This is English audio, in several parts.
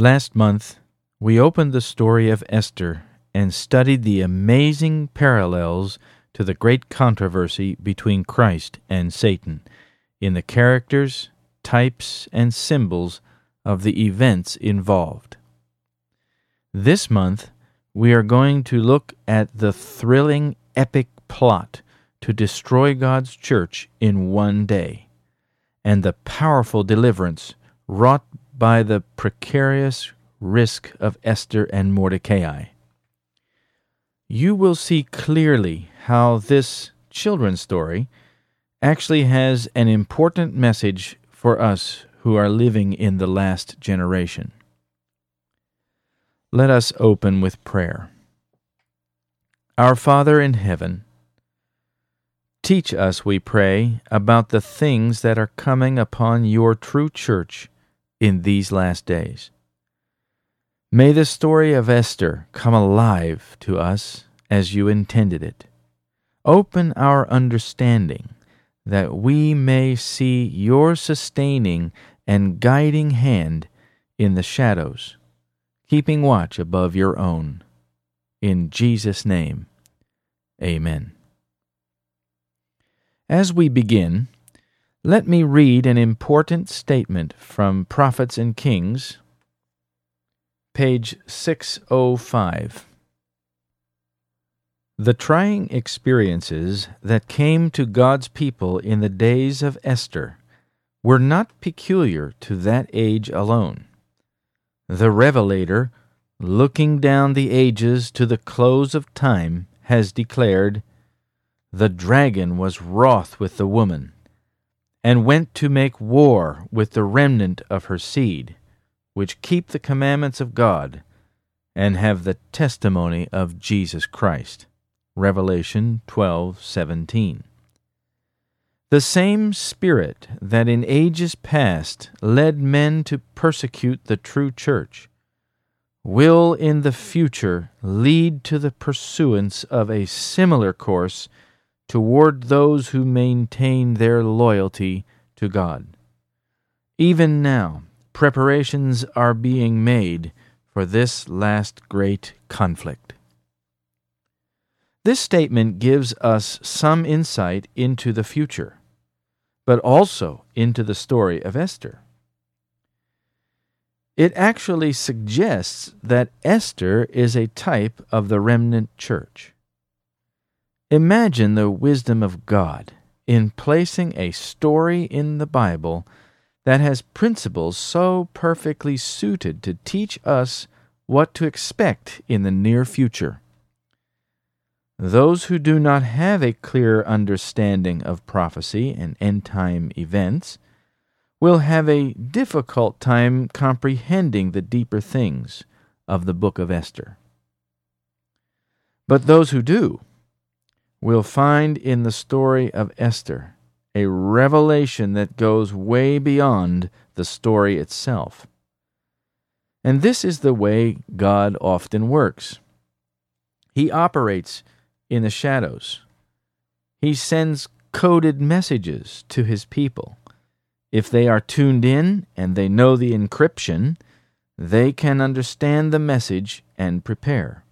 Last month, we opened the story of Esther and studied the amazing parallels to the great controversy between Christ and Satan in the characters, types, and symbols of the events involved. This month, we are going to look at the thrilling epic plot to destroy God's church in one day and the powerful deliverance wrought by the precarious risk of Esther and Mordecai. You will see clearly how this children's story actually has an important message for us who are living in the last generation. Let us open with prayer. Our Father in heaven, teach us, we pray, about the things that are coming upon your true church in these last days. May the story of Esther come alive to us as you intended it. Open our understanding that we may see your sustaining and guiding hand in the shadows, keeping watch above your own. In Jesus' name, amen. As we begin, let me read an important statement from Prophets and Kings, page 605. The trying experiences that came to God's people in the days of Esther were not peculiar to that age alone. The Revelator, looking down the ages to the close of time, has declared, The dragon was wroth with the woman and went to make war with the remnant of her seed, which keep the commandments of God and have the testimony of Jesus Christ. Revelation 12:17. The same spirit that in ages past led men to persecute the true church will in the future lead to the pursuance of a similar course toward those who maintain their loyalty to God. Even now, preparations are being made for this last great conflict. This statement gives us some insight into the future, but also into the story of Esther. It actually suggests that Esther is a type of the remnant church. Imagine the wisdom of God in placing a story in the Bible that has principles so perfectly suited to teach us what to expect in the near future. Those who do not have a clear understanding of prophecy and end time events will have a difficult time comprehending the deeper things of the book of Esther. But those who do, we'll find in the story of Esther a revelation that goes way beyond the story itself. And this is the way God often works. He operates in the shadows. He sends coded messages to his people. If they are tuned in and they know the encryption, they can understand the message and prepare.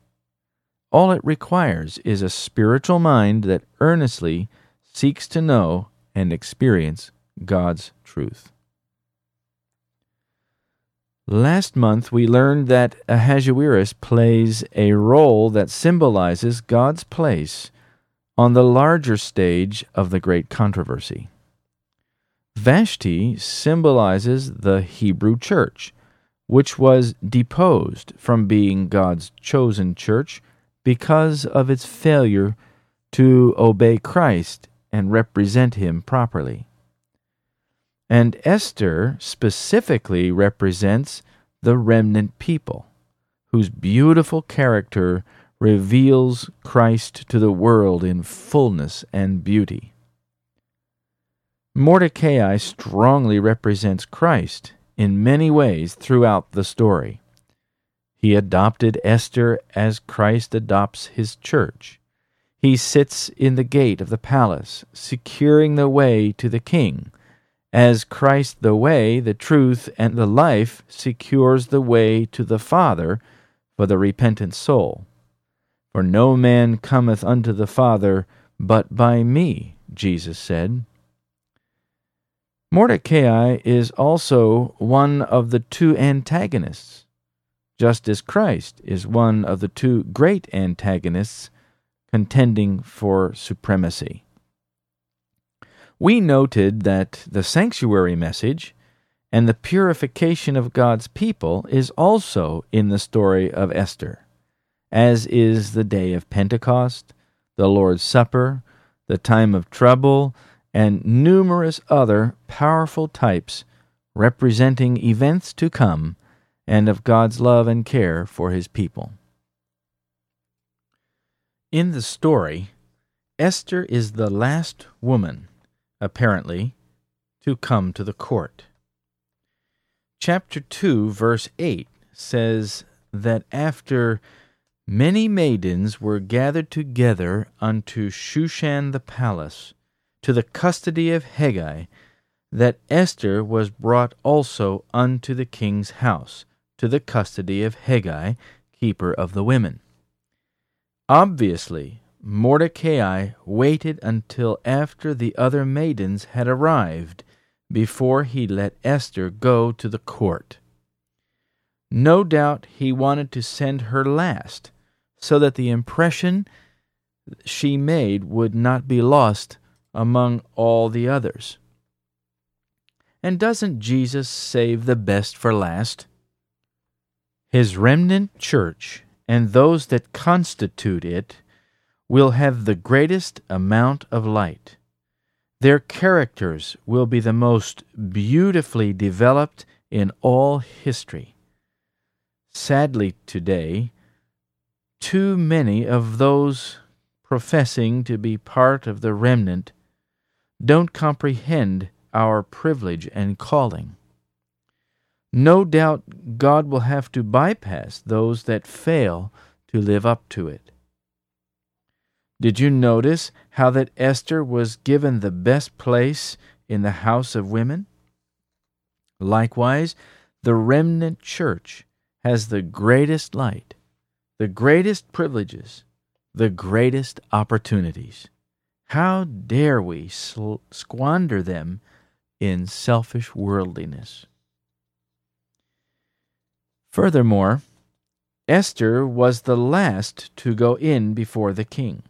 All it requires is a spiritual mind that earnestly seeks to know and experience God's truth. Last month, we learned that Ahasuerus plays a role that symbolizes God's place on the larger stage of the great controversy. Vashti symbolizes the Hebrew church, which was deposed from being God's chosen church because of its failure to obey Christ and represent Him properly. And Esther specifically represents the remnant people, whose beautiful character reveals Christ to the world in fullness and beauty. Mordecai strongly represents Christ in many ways throughout the story. He adopted Esther as Christ adopts his church. He sits in the gate of the palace, securing the way to the king, as Christ, the way, the truth, and the life, secures the way to the Father for the repentant soul. For no man cometh unto the Father but by me, Jesus said. Mordecai is also one of the two antagonists, just as Christ is one of the two great antagonists contending for supremacy. We noted that the sanctuary message and the purification of God's people is also in the story of Esther as is the day of Pentecost, the Lord's Supper, the time of trouble, and numerous other powerful types representing events to come and of God's love and care for his people. In the story, Esther is the last woman, apparently, to come to the court. Chapter 2, verse 8 says that after Many maidens were gathered together unto Shushan the palace, to the custody of Hegai, that Esther was brought also unto the king's house, to the custody of Hegai, keeper of the women. Obviously, Mordecai waited until after the other maidens had arrived before he let Esther go to the court. No doubt he wanted to send her last so that the impression she made would not be lost among all the others. And doesn't Jesus save the best for last? His remnant church and those that constitute it will have the greatest amount of light. Their characters will be the most beautifully developed in all history. Sadly, today, too many of those professing to be part of the remnant don't comprehend our privilege and calling. No doubt God will have to bypass those that fail to live up to it. Did you notice how that Esther was given the best place in the house of women? Likewise, the remnant church has the greatest light the greatest privileges, the greatest opportunities. How dare we squander them in selfish worldliness? Furthermore, Esther was the last to go in before the king.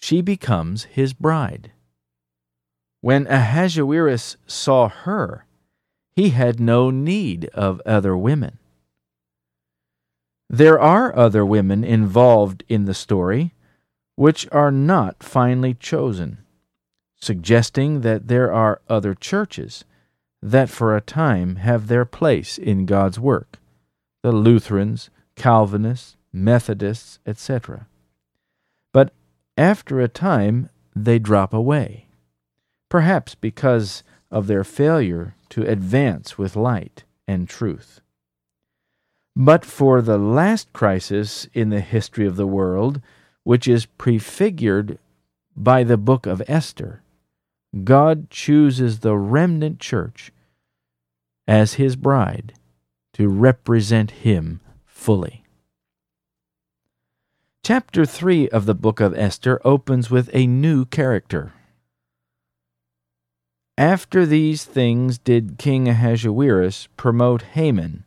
She becomes his bride. When Ahasuerus saw her, he had no need of other women. There are other women involved in the story, which are not finally chosen, suggesting that there are other churches that for a time have their place in God's work the Lutherans, Calvinists, Methodists, etc. But after a time, they drop away, perhaps because of their failure to advance with light and truth. But for the last crisis in the history of the world, which is prefigured by the book of Esther, God chooses the remnant church as his bride to represent him fully. Chapter 3 of the book of Esther opens with a new character. After these things did King Ahasuerus promote Haman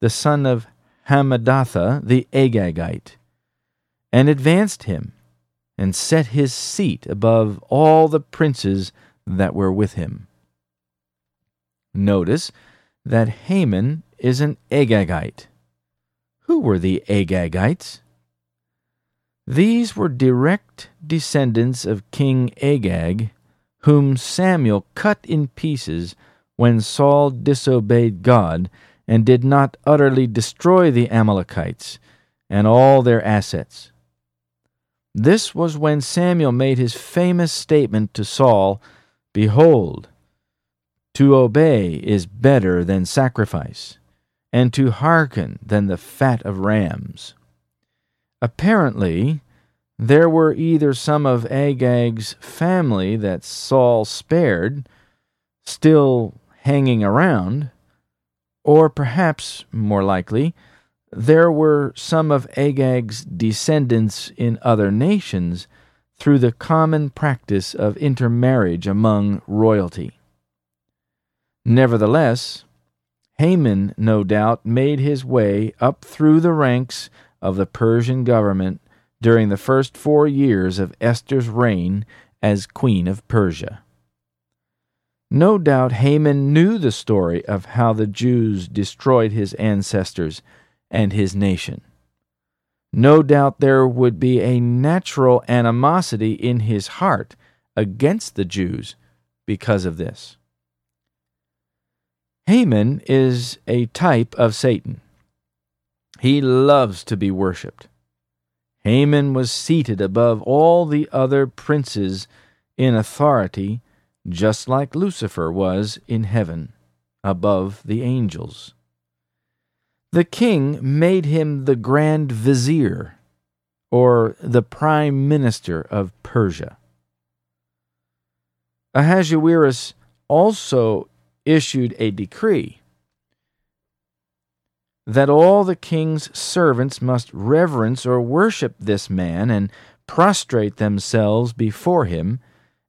the son of Hammedatha the Agagite, and advanced him, and set his seat above all the princes that were with him. Notice that Haman is an Agagite. Who were the Agagites? These were direct descendants of King Agag, whom Samuel cut in pieces when Saul disobeyed God and did not utterly destroy the Amalekites and all their assets. This was when Samuel made his famous statement to Saul Behold, to obey is better than sacrifice, and to hearken than the fat of rams. Apparently, there were either some of Agag's family that Saul spared, still hanging around, or perhaps, more likely, there were some of Agag's descendants in other nations through the common practice of intermarriage among royalty. Nevertheless, Haman, no doubt, made his way up through the ranks of the Persian government during the first four years of Esther's reign as Queen of Persia. No doubt Haman knew the story of how the Jews destroyed his ancestors and his nation. No doubt there would be a natural animosity in his heart against the Jews because of this. Haman is a type of Satan. He loves to be worshipped. Haman was seated above all the other princes in authority, just like Lucifer was in heaven, above the angels. The king made him the grand vizier, or the prime minister of Persia. Ahasuerus also issued a decree that all the king's servants must reverence or worship this man and prostrate themselves before him,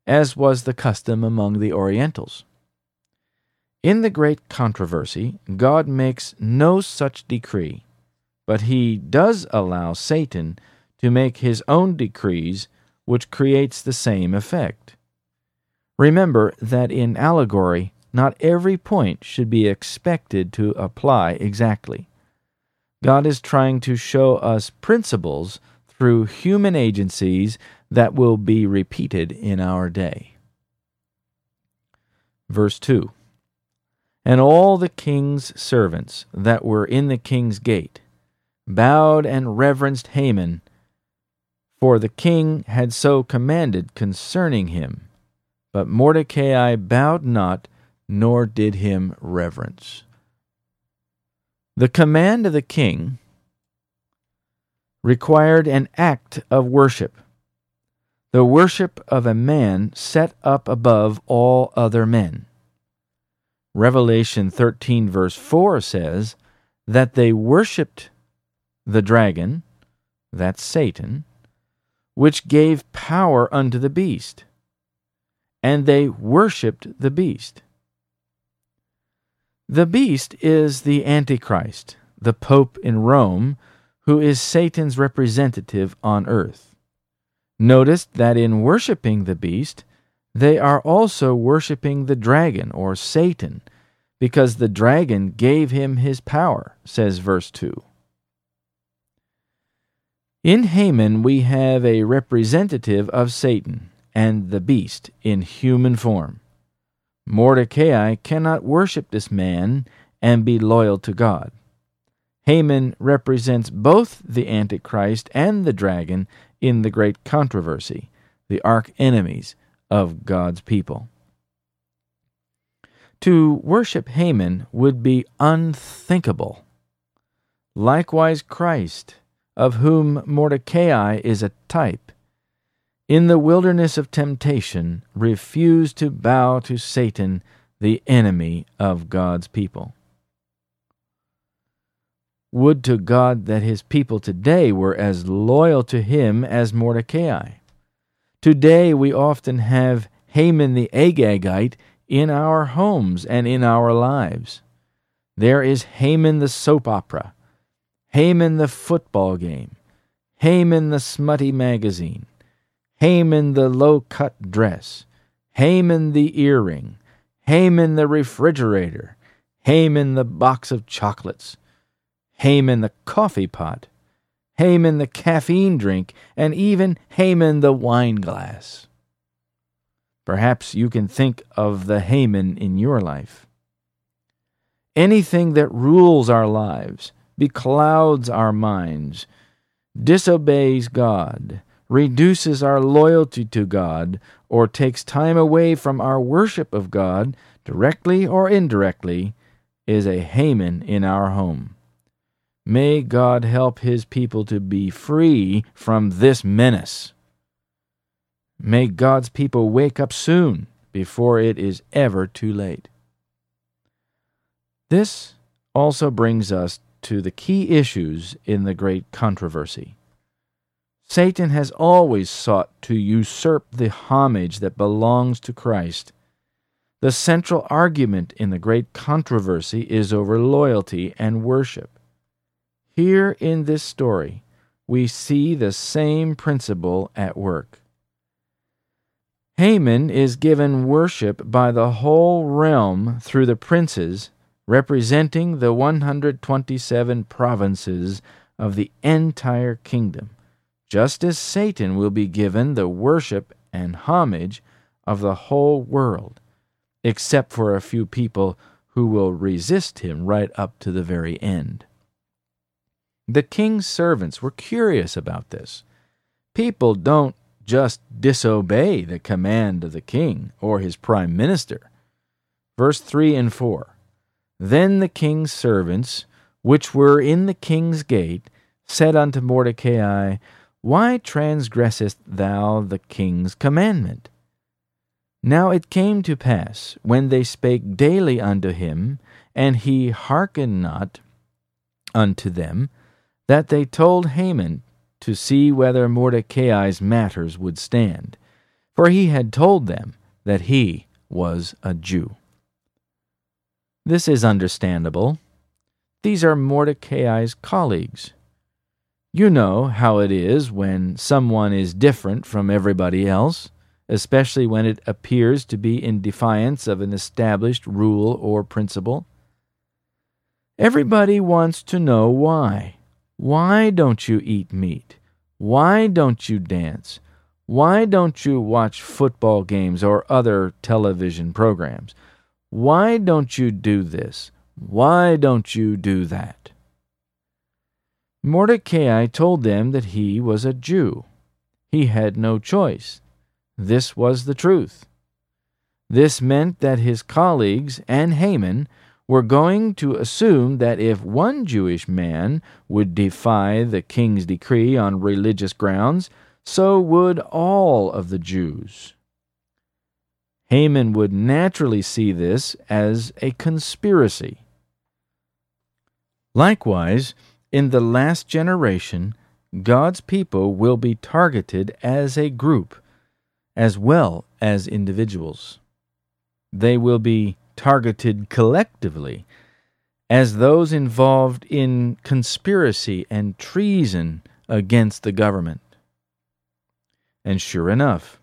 as was the custom among the Orientals. In the great controversy, God makes no such decree, but he does allow Satan to make his own decrees, which creates the same effect. Remember that in allegory, not every point should be expected to apply exactly. God is trying to show us principles through human agencies that will be repeated in our day. Verse 2 And all the king's servants that were in the king's gate bowed and reverenced Haman, for the king had so commanded concerning him. But Mordecai bowed not, nor did him reverence. The command of the king required an act of worship, the worship of a man set up above all other men. Revelation 13, verse 4 says that they worshiped the dragon, that's Satan, which gave power unto the beast, and they worshiped the beast. The beast is the Antichrist, the Pope in Rome, who is Satan's representative on earth. Notice that in worshiping the beast, they are also worshiping the dragon or Satan, because the dragon gave him his power, says verse 2. In Haman, we have a representative of Satan and the beast in human form. Mordecai cannot worship this man and be loyal to God. Haman represents both the Antichrist and the dragon in the great controversy, the arch enemies of God's people. To worship Haman would be unthinkable. Likewise, Christ, of whom Mordecai is a type, in the wilderness of temptation, refused to bow to Satan, the enemy of God's people. Would to God that his people today were as loyal to him as Mordecai. Today we often have Haman the Agagite in our homes and in our lives. There is Haman the soap opera, Haman the football game, Haman the smutty magazine, Haman the low cut dress, Haman the earring, Haman the refrigerator, Haman the box of chocolates, Haman the coffee pot, Haman the caffeine drink, and even Haman the wine glass. Perhaps you can think of the Haman in your life. Anything that rules our lives, beclouds our minds, disobeys God, reduces our loyalty to God, or takes time away from our worship of God, directly or indirectly, is a Haman in our home. May God help his people to be free from this menace. May God's people wake up soon before it is ever too late. This also brings us to the key issues in the great controversy. Satan has always sought to usurp the homage that belongs to Christ. The central argument in the great controversy is over loyalty and worship. Here in this story, we see the same principle at work. Haman is given worship by the whole realm through the princes representing the 127 provinces of the entire kingdom, just as Satan will be given the worship and homage of the whole world, except for a few people who will resist him right up to the very end. The king's servants were curious about this. People don't just disobey the command of the king or his prime minister. Verse 3 and 4 Then the king's servants, which were in the king's gate, said unto Mordecai, Why transgressest thou the king's commandment? Now it came to pass, when they spake daily unto him, and he hearkened not unto them, that they told Haman to see whether Mordecai's matters would stand, for he had told them that he was a Jew. This is understandable. These are Mordecai's colleagues. You know how it is when someone is different from everybody else, especially when it appears to be in defiance of an established rule or principle. Everybody wants to know why. Why don't you eat meat? Why don't you dance? Why don't you watch football games or other television programs? Why don't you do this? Why don't you do that? Mordecai told them that he was a Jew. He had no choice. This was the truth. This meant that his colleagues and Haman were going to assume that if one Jewish man would defy the king's decree on religious grounds, so would all of the Jews. Haman would naturally see this as a conspiracy. Likewise, in the last generation, God's people will be targeted as a group, as well as individuals. They will be targeted collectively as those involved in conspiracy and treason against the government. And sure enough,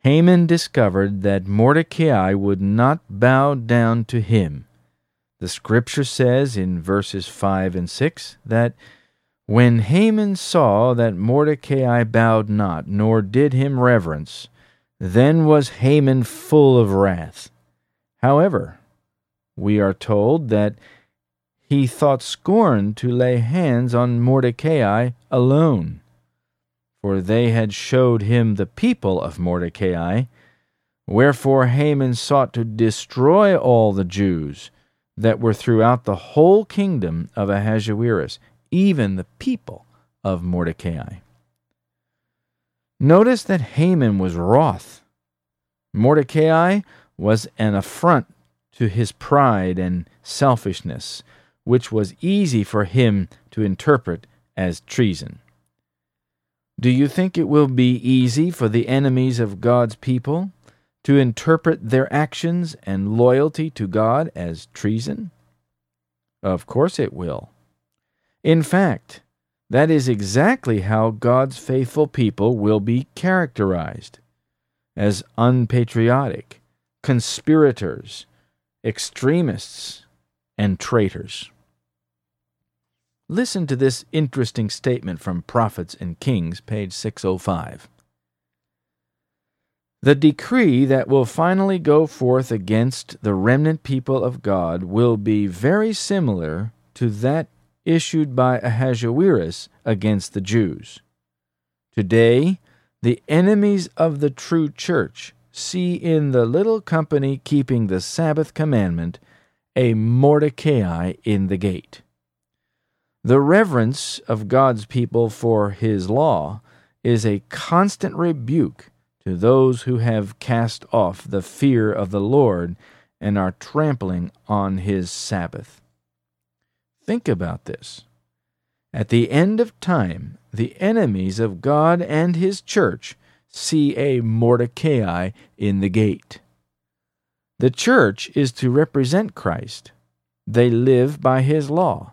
Haman discovered that Mordecai would not bow down to him. The scripture says in verses 5 and 6 that when Haman saw that Mordecai bowed not, nor did him reverence, then was Haman full of wrath However, we are told that he thought scorn to lay hands on Mordecai alone, for they had showed him the people of Mordecai. Wherefore Haman sought to destroy all the Jews that were throughout the whole kingdom of Ahasuerus, even the people of Mordecai. Notice that Haman was wroth. Mordecai was an affront to his pride and selfishness, which was easy for him to interpret as treason. Do you think it will be easy for the enemies of God's people to interpret their actions and loyalty to God as treason? Of course it will. In fact, that is exactly how God's faithful people will be characterized as unpatriotic conspirators, extremists, and traitors. Listen to this interesting statement from Prophets and Kings, page 605. The decree that will finally go forth against the remnant people of God will be very similar to that issued by Ahasuerus against the Jews. Today, the enemies of the true church see in the little company keeping the Sabbath commandment a Mordecai in the gate. The reverence of God's people for his law is a constant rebuke to those who have cast off the fear of the Lord and are trampling on his Sabbath. Think about this. At the end of time, the enemies of God and his church see a Mordecai in the gate. The church is to represent Christ. They live by his law,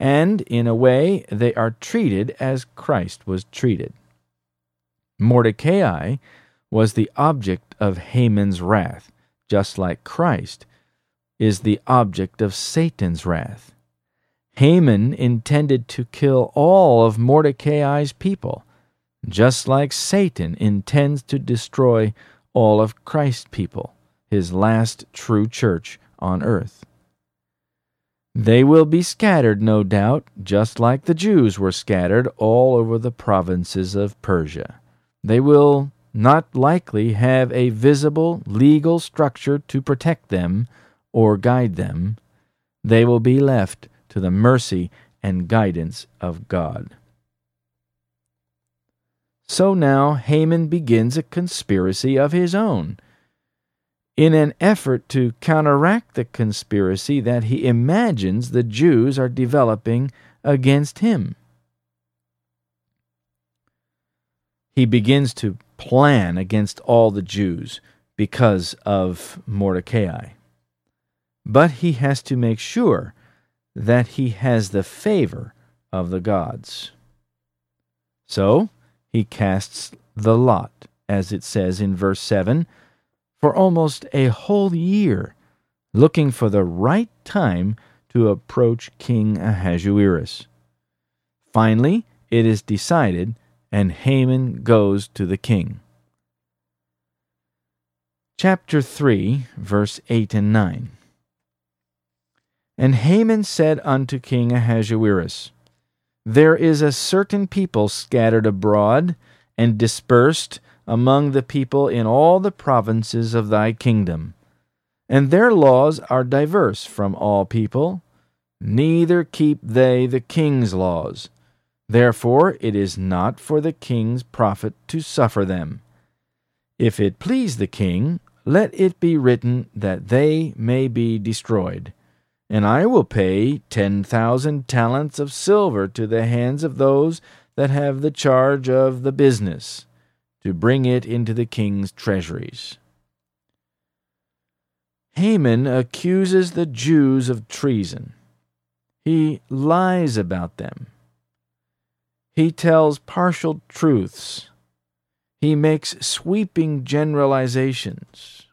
and in a way they are treated as Christ was treated. Mordecai was the object of Haman's wrath, just like Christ is the object of Satan's wrath. Haman intended to kill all of Mordecai's people, just like Satan intends to destroy all of Christ's people, his last true church on earth. They will be scattered, no doubt, just like the Jews were scattered all over the provinces of Persia. They will not likely have a visible legal structure to protect them or guide them. They will be left to the mercy and guidance of God. So now Haman begins a conspiracy of his own. In an effort to counteract the conspiracy that he imagines the Jews are developing against him. He begins to plan against all the Jews because of Mordecai. But he has to make sure that he has the favor of the gods. So he casts the lot, as it says in verse 7, for almost a whole year, looking for the right time to approach King Ahasuerus. Finally, it is decided and Haman goes to the king. Chapter 3, verse 8 and 9. And Haman said unto King Ahasuerus, There is a certain people scattered abroad and dispersed among the people in all the provinces of thy kingdom, and their laws are diverse from all people, neither keep they the king's laws Therefore it is not for the king's profit to suffer them. If it please the king, let it be written that they may be destroyed. And I will pay ten thousand talents of silver to the hands of those that have the charge of the business, to bring it into the king's treasuries. Haman accuses the Jews of treason. He lies about them. He tells partial truths. He makes sweeping generalizations.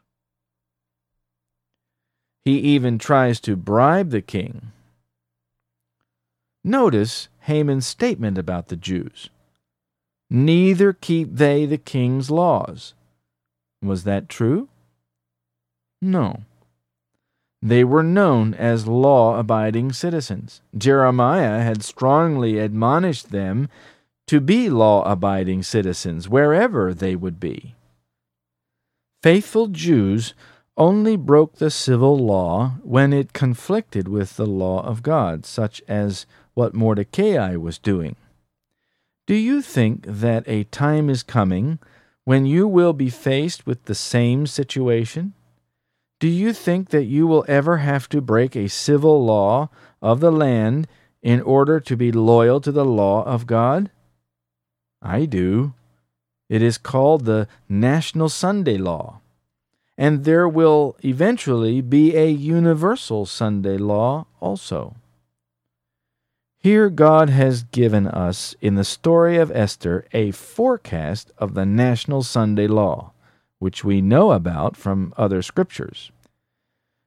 He even tries to bribe the king. Notice Haman's statement about the Jews. Neither keep they the king's laws. Was that true? No. They were known as law abiding citizens. Jeremiah had strongly admonished them to be law abiding citizens wherever they would be. Faithful Jews only broke the civil law when it conflicted with the law of God, such as what Mordecai was doing. Do you think that a time is coming when you will be faced with the same situation? Do you think that you will ever have to break a civil law of the land in order to be loyal to the law of God? I do. It is called the National Sunday Law. And there will eventually be a universal Sunday law also. Here, God has given us in the story of Esther a forecast of the National Sunday Law which we know about from other scriptures.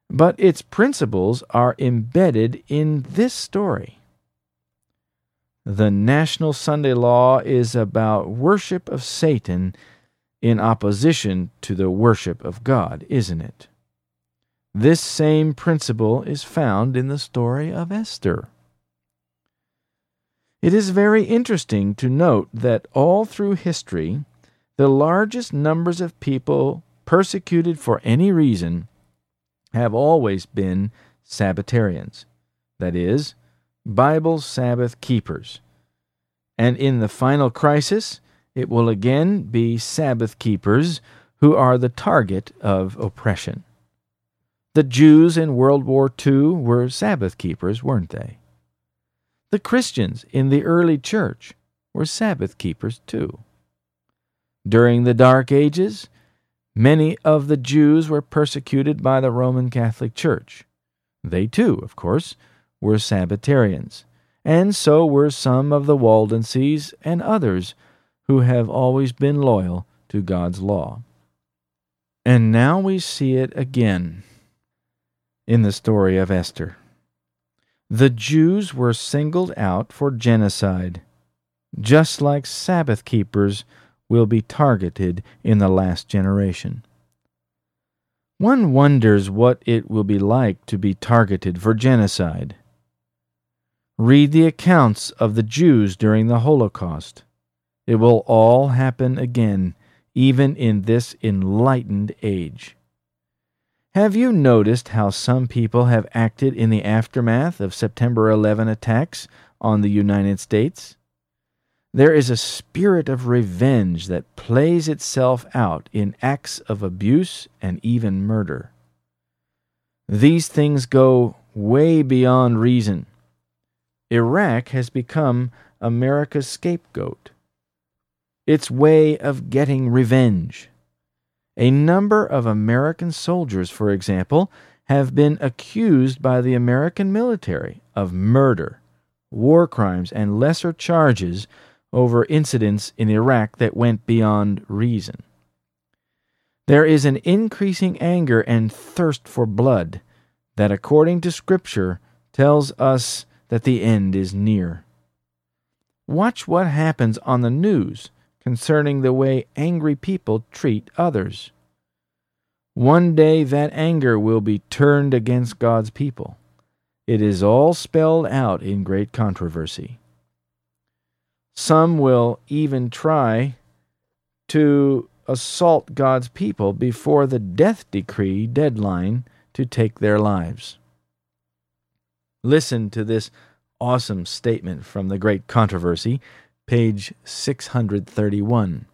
But its principles are embedded in this story. The National Sunday Law is about worship of Satan in opposition to the worship of God, isn't it? This same principle is found in the story of Esther. It is very interesting to note that all through history, the largest numbers of people persecuted for any reason have always been Sabbatarians, that is, Bible Sabbath keepers. And in the final crisis, it will again be Sabbath keepers who are the target of oppression. The Jews in World War II were Sabbath keepers, weren't they? The Christians in the early church were Sabbath keepers too. During the Dark Ages, many of the Jews were persecuted by the Roman Catholic Church. They too, of course, were Sabbatarians, and so were some of the Waldenses and others who have always been loyal to God's law. And now we see it again in the story of Esther. The Jews were singled out for genocide, just like Sabbath keepers will be targeted in the last generation. One wonders what it will be like to be targeted for genocide. Read the accounts of the Jews during the Holocaust. It will all happen again, even in this enlightened age. Have you noticed how some people have acted in the aftermath of September 11 attacks on the United States? There is a spirit of revenge that plays itself out in acts of abuse and even murder. These things go way beyond reason. Iraq has become America's scapegoat, its way of getting revenge. A number of American soldiers, for example, have been accused by the American military of murder, war crimes, and lesser charges over incidents in Iraq that went beyond reason. There is an increasing anger and thirst for blood that, according to Scripture, tells us that the end is near. Watch what happens on the news concerning the way angry people treat others. One day that anger will be turned against God's people. It is all spelled out in great controversy. Some will even try to assault God's people before the death decree deadline to take their lives. Listen to this awesome statement from the Great Controversy page 631.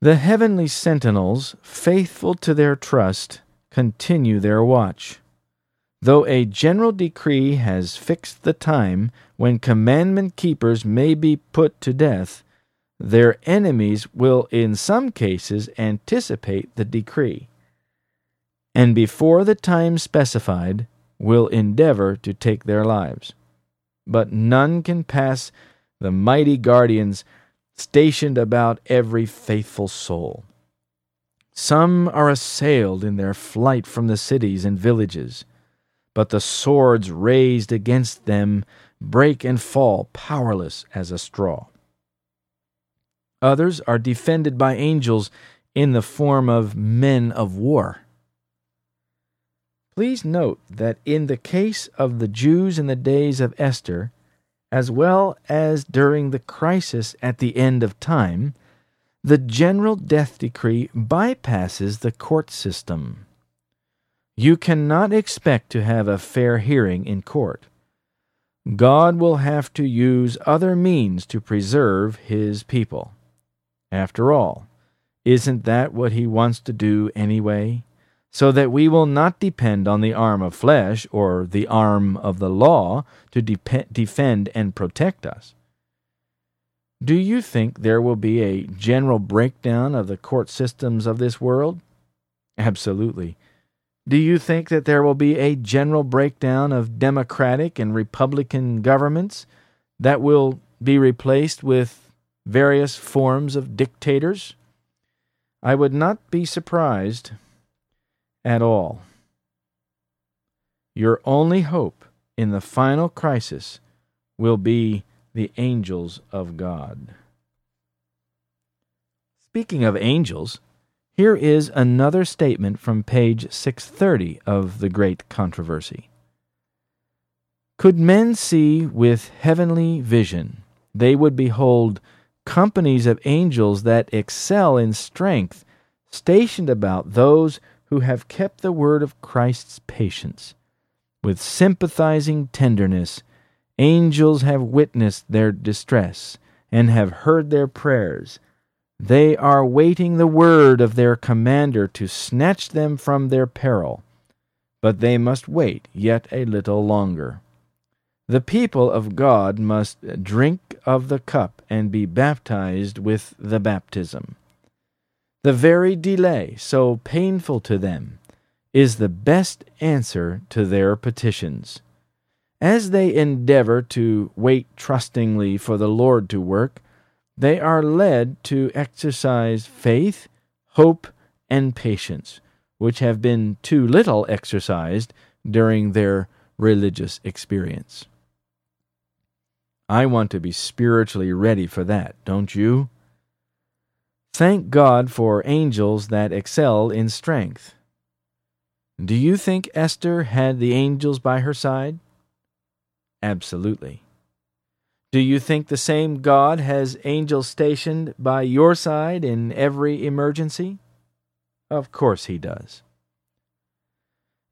The heavenly sentinels, faithful to their trust, continue their watch. Though a general decree has fixed the time when commandment keepers may be put to death, their enemies will in some cases anticipate the decree, and before the time specified will endeavor to take their lives but none can pass the mighty guardians stationed about every faithful soul. Some are assailed in their flight from the cities and villages, but the swords raised against them break and fall powerless as a straw. Others are defended by angels in the form of men of war. Please note that in the case of the Jews in the days of Esther, as well as during the crisis at the end of time, the general death decree bypasses the court system. You cannot expect to have a fair hearing in court. God will have to use other means to preserve his people. After all, isn't that what he wants to do anyway? so that we will not depend on the arm of flesh or the arm of the law to de- defend and protect us. Do you think there will be a general breakdown of the court systems of this world? Absolutely. Do you think that there will be a general breakdown of democratic and republican governments that will be replaced with various forms of dictators? I would not be surprised at all. Your only hope in the final crisis will be the angels of God. Speaking of angels, here is another statement from page 630 of The Great Controversy. Could men see with heavenly vision, they would behold companies of angels that excel in strength, stationed about those who have kept the word of Christ's patience. With sympathizing tenderness, angels have witnessed their distress and have heard their prayers. They are waiting the word of their commander to snatch them from their peril. But they must wait yet a little longer. The people of God must drink of the cup and be baptized with the baptism. The very delay, so painful to them, is the best answer to their petitions. As they endeavor to wait trustingly for the Lord to work, they are led to exercise faith, hope, and patience, which have been too little exercised during their religious experience. I want to be spiritually ready for that, don't you? Thank God for angels that excel in strength. Do you think Esther had the angels by her side? Absolutely. Do you think the same God has angels stationed by your side in every emergency? Of course he does.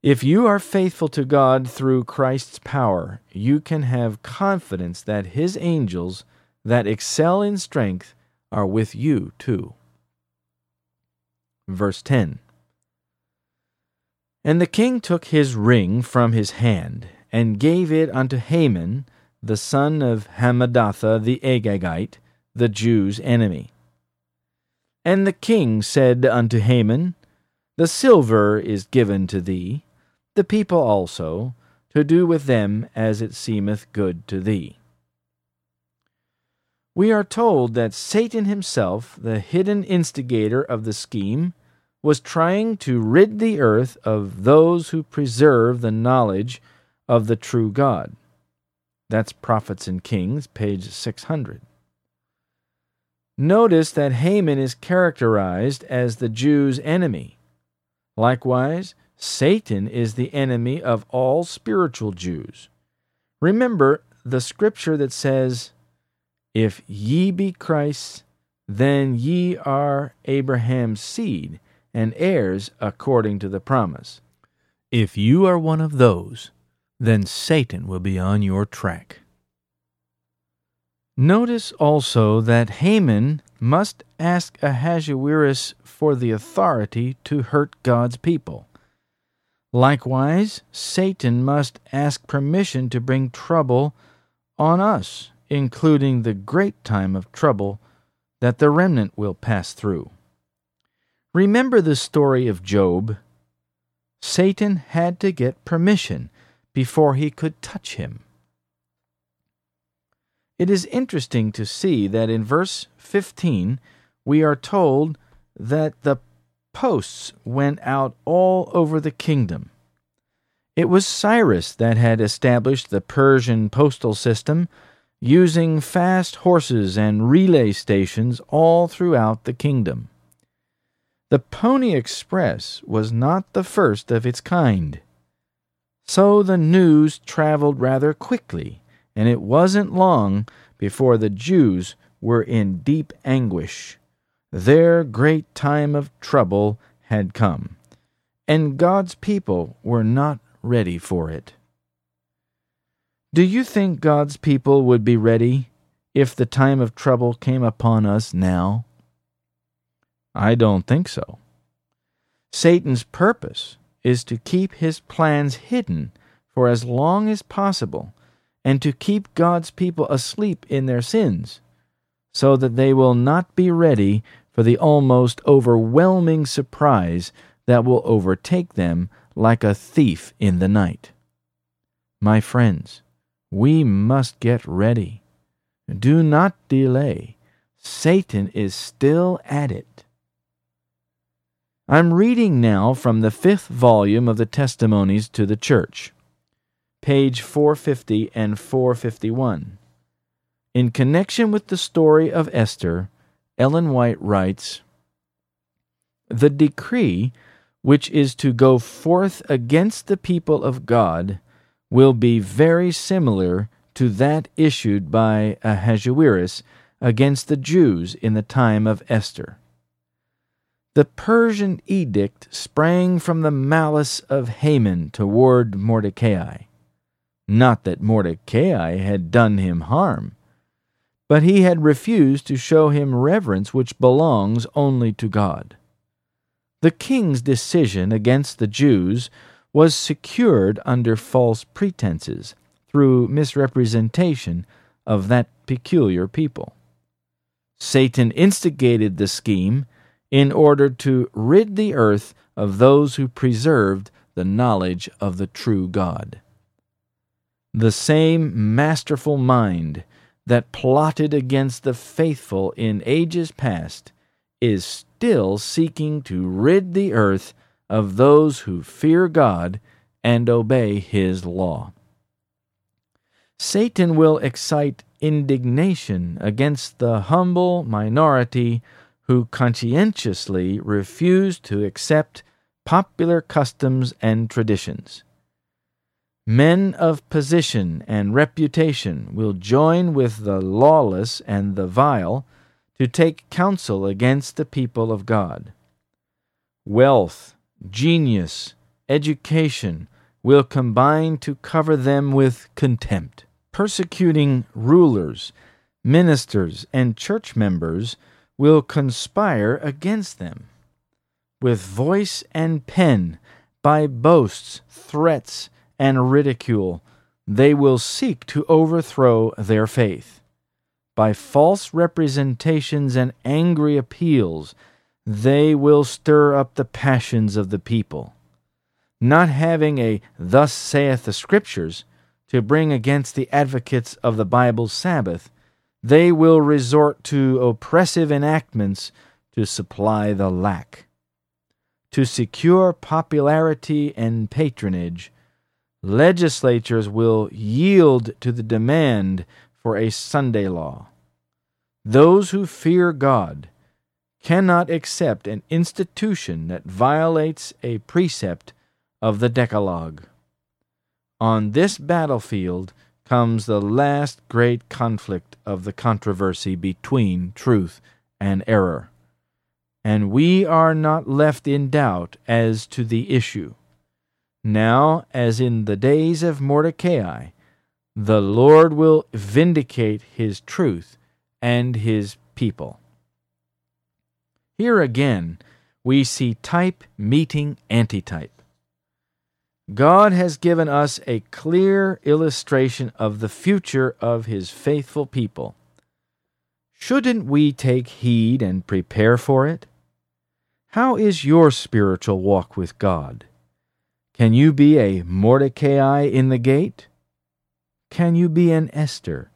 If you are faithful to God through Christ's power, you can have confidence that His angels that excel in strength are with you too. Verse 10 And the king took his ring from his hand, and gave it unto Haman, the son of Hammedatha the Agagite, the Jews' enemy. And the king said unto Haman, The silver is given to thee the people also, to do with them as it seemeth good to thee. We are told that Satan himself, the hidden instigator of the scheme, was trying to rid the earth of those who preserve the knowledge of the true God. That's Prophets and Kings, page 600. Notice that Haman is characterized as the Jews' enemy. Likewise, Satan is the enemy of all spiritual Jews. Remember the scripture that says, If ye be Christ's, then ye are Abraham's seed and heirs according to the promise. If you are one of those, then Satan will be on your track. Notice also that Haman must ask Ahasuerus for the authority to hurt God's people. Likewise, Satan must ask permission to bring trouble on us, including the great time of trouble that the remnant will pass through. Remember the story of Job. Satan had to get permission before he could touch him. It is interesting to see that in verse 15 we are told that the posts went out all over the kingdom. It was Cyrus that had established the Persian postal system, using fast horses and relay stations all throughout the kingdom. The Pony Express was not the first of its kind. So the news traveled rather quickly, and it wasn't long before the Jews were in deep anguish. Their great time of trouble had come, and God's people were not ready for it. Do you think God's people would be ready if the time of trouble came upon us now? I don't think so. Satan's purpose is to keep his plans hidden for as long as possible and to keep God's people asleep in their sins so that they will not be ready for the almost overwhelming surprise that will overtake them like a thief in the night. My friends, we must get ready. Do not delay. Satan is still at it. I'm reading now from the fifth volume of the Testimonies to the Church, page 450 and 451. In connection with the story of Esther, Ellen White writes the decree which is to go forth against the people of God will be very similar to that issued by Ahasuerus against the Jews in the time of Esther. The Persian edict sprang from the malice of Haman toward Mordecai. Not that Mordecai had done him harm, but he had refused to show him reverence which belongs only to God. The king's decision against the Jews was secured under false pretenses through misrepresentation of that peculiar people. Satan instigated the scheme in order to rid the earth of those who preserved the knowledge of the true God. The same masterful mind that plotted against the faithful in ages past is still seeking to rid the earth of those who fear God and obey His law. Satan will excite indignation against the humble minority who conscientiously refuse to accept popular customs and traditions. Men of position and reputation will join with the lawless and the vile to take counsel against the people of God. Wealth, genius, education will combine to cover them with contempt. Persecuting rulers, ministers, and church members will conspire against them. With voice and pen, by boasts, threats, and ridicule, they will seek to overthrow their faith. By false representations and angry appeals, they will stir up the passions of the people. Not having a Thus saith the Scriptures to bring against the advocates of the Bible's Sabbath, they will resort to oppressive enactments to supply the lack. To secure popularity and patronage, legislatures will yield to the demand for a Sunday law. Those who fear God cannot accept an institution that violates a precept of the Decalogue. On this battlefield comes the last great conflict of the controversy between truth and error. And we are not left in doubt as to the issue. Now, as in the days of Mordecai, the Lord will vindicate his truth and his people. Here again, we see type meeting antitype. God has given us a clear illustration of the future of his faithful people. Shouldn't we take heed and prepare for it? How is your spiritual walk with God? Can you be a Mordecai in the gate? Can you be an Esther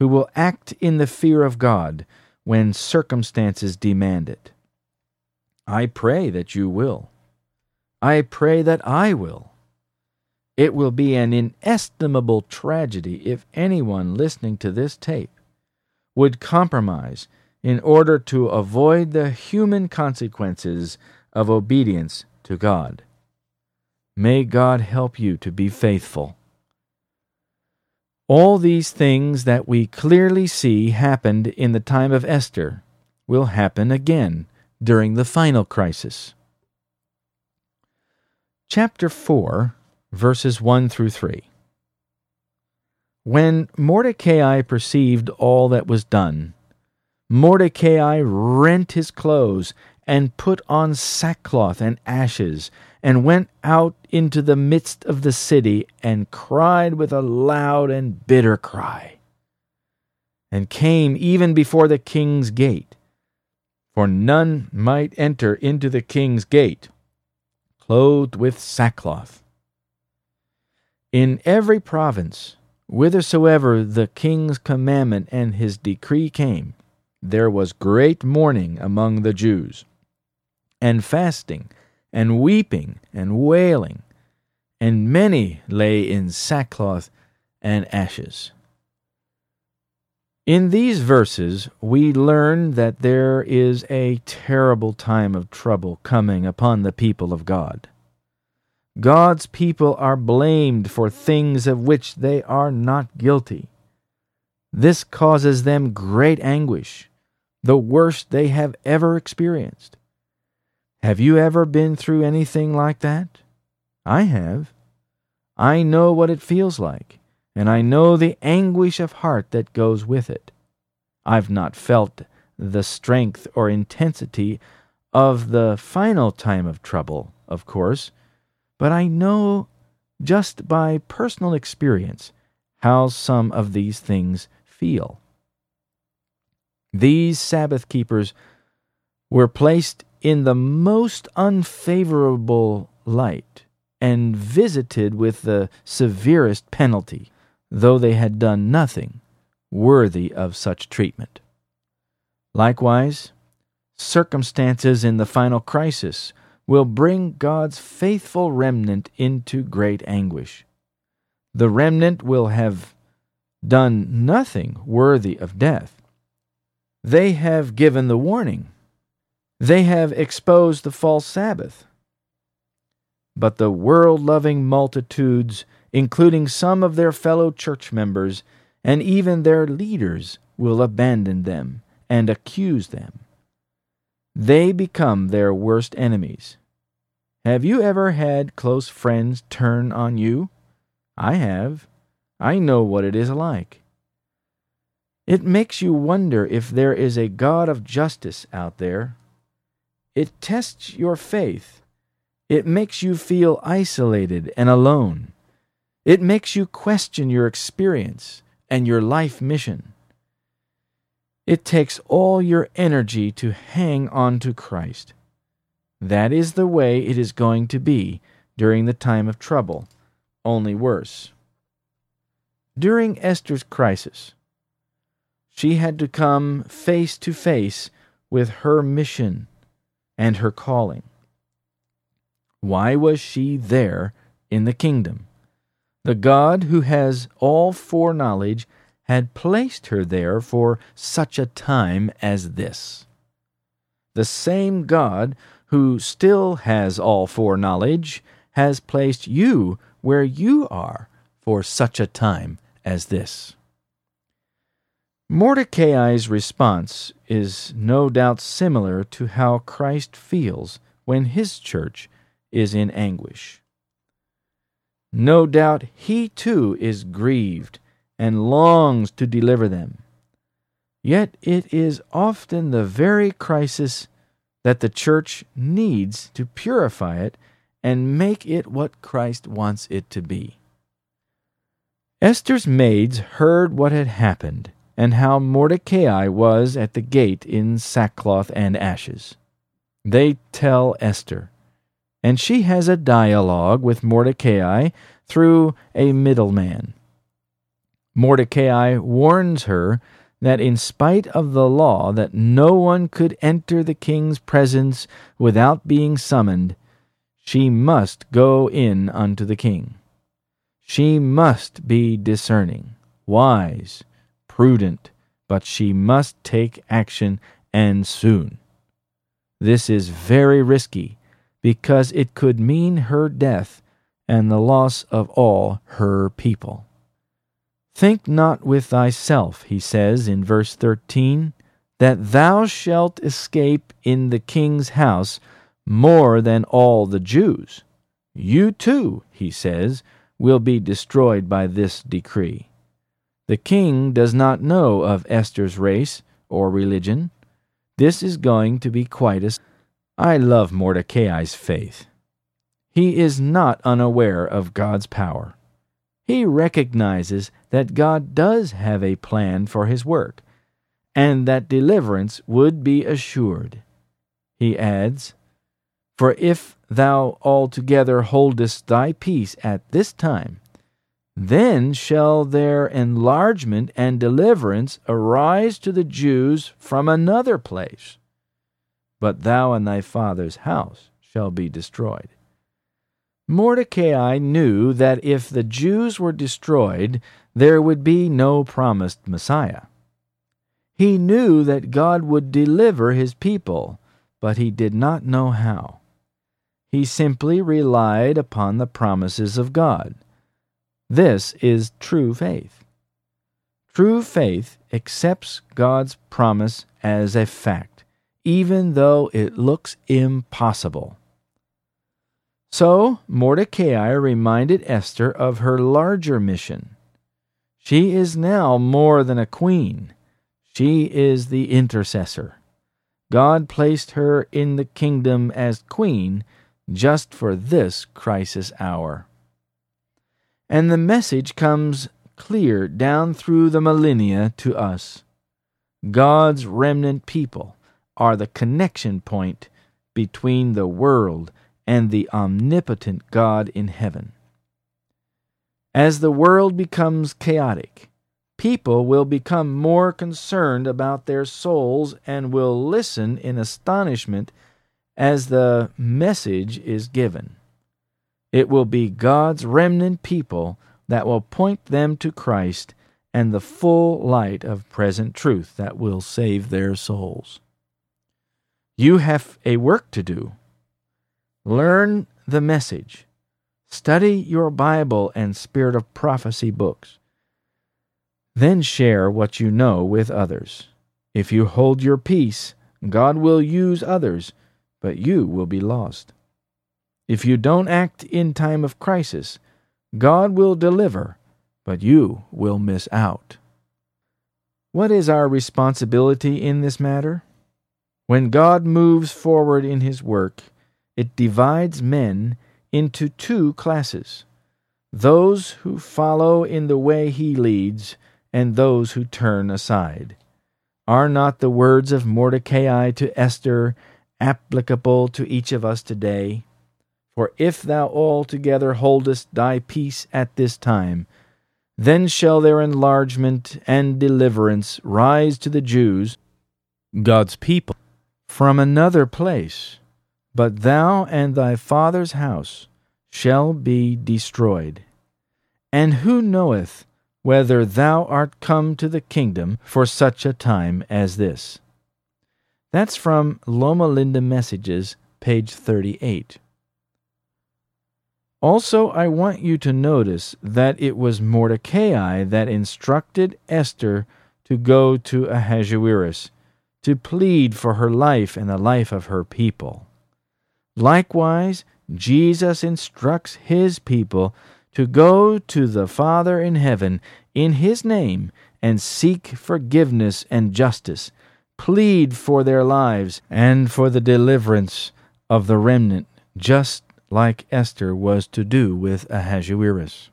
who will act in the fear of God when circumstances demand it? I pray that you will. I pray that I will. It will be an inestimable tragedy if anyone listening to this tape would compromise in order to avoid the human consequences of obedience to God. May God help you to be faithful. All these things that we clearly see happened in the time of Esther will happen again during the final crisis. Chapter 4, verses 1 through 3. When Mordecai perceived all that was done, Mordecai rent his clothes and put on sackcloth and ashes and went out into the midst of the city and cried with a loud and bitter cry, and came even before the king's gate. For none might enter into the king's gate, clothed with sackcloth. In every province, whithersoever the king's commandment and his decree came, there was great mourning among the Jews, and fasting and weeping and wailing, and many lay in sackcloth and ashes. In these verses, we learn that there is a terrible time of trouble coming upon the people of God. God's people are blamed for things of which they are not guilty. This causes them great anguish, the worst they have ever experienced. Have you ever been through anything like that? I have. I know what it feels like, and I know the anguish of heart that goes with it. I've not felt the strength or intensity of the final time of trouble, of course, but I know just by personal experience how some of these things feel. These Sabbath keepers were placed in the most unfavorable light and visited with the severest penalty, though they had done nothing worthy of such treatment. Likewise, circumstances in the final crisis will bring God's faithful remnant into great anguish. The remnant will have done nothing worthy of death. They have given the warning. They have exposed the false Sabbath but the world loving multitudes, including some of their fellow church members, and even their leaders, will abandon them and accuse them. They become their worst enemies. Have you ever had close friends turn on you? I have. I know what it is like. It makes you wonder if there is a God of justice out there. It tests your faith it makes you feel isolated and alone. It makes you question your experience and your life mission. It takes all your energy to hang on to Christ. That is the way it is going to be during the time of trouble, only worse. During Esther's crisis, she had to come face to face with her mission and her calling. Why was she there in the kingdom? The God who has all foreknowledge had placed her there for such a time as this. The same God who still has all foreknowledge has placed you where you are for such a time as this. Mordecai's response is no doubt similar to how Christ feels when his church is in anguish. No doubt he too is grieved and longs to deliver them. Yet it is often the very crisis that the church needs to purify it and make it what Christ wants it to be. Esther's maids heard what had happened and how Mordecai was at the gate in sackcloth and ashes. They tell Esther, and she has a dialogue with Mordecai through a middleman. Mordecai warns her that in spite of the law that no one could enter the king's presence without being summoned, she must go in unto the king. She must be discerning, wise, prudent, but she must take action and soon. This is very risky because it could mean her death and the loss of all her people. Think not with thyself, he says in verse 13, that thou shalt escape in the king's house more than all the Jews. You too, he says, will be destroyed by this decree. The king does not know of Esther's race or religion. This is going to be quite a I love Mordecai's faith. He is not unaware of God's power. He recognizes that God does have a plan for his work, and that deliverance would be assured. He adds, For if thou altogether holdest thy peace at this time, then shall their enlargement and deliverance arise to the Jews from another place but thou and thy father's house shall be destroyed. Mordecai knew that if the Jews were destroyed, there would be no promised Messiah. He knew that God would deliver his people, but he did not know how. He simply relied upon the promises of God. This is true faith. True faith accepts God's promise as a fact, even though it looks impossible. So Mordecai reminded Esther of her larger mission. She is now more than a queen. She is the intercessor. God placed her in the kingdom as queen just for this crisis hour. And the message comes clear down through the millennia to us. God's remnant people are the connection point between the world and the omnipotent God in heaven. As the world becomes chaotic, people will become more concerned about their souls and will listen in astonishment as the message is given. It will be God's remnant people that will point them to Christ and the full light of present truth that will save their souls. You have a work to do. Learn the message. Study your Bible and Spirit of Prophecy books. Then share what you know with others. If you hold your peace, God will use others, but you will be lost. If you don't act in time of crisis, God will deliver, but you will miss out. What is our responsibility in this matter? When God moves forward in His work, it divides men into two classes those who follow in the way he leads, and those who turn aside. Are not the words of Mordecai to Esther applicable to each of us today? For if thou altogether holdest thy peace at this time, then shall their enlargement and deliverance rise to the Jews, God's people, from another place but thou and thy father's house shall be destroyed. And who knoweth whether thou art come to the kingdom for such a time as this? That's from Loma Linda Messages, page 38. Also, I want you to notice that it was Mordecai that instructed Esther to go to Ahasuerus to plead for her life and the life of her people. Likewise, Jesus instructs his people to go to the Father in heaven in his name and seek forgiveness and justice, plead for their lives and for the deliverance of the remnant, just like Esther was to do with Ahasuerus.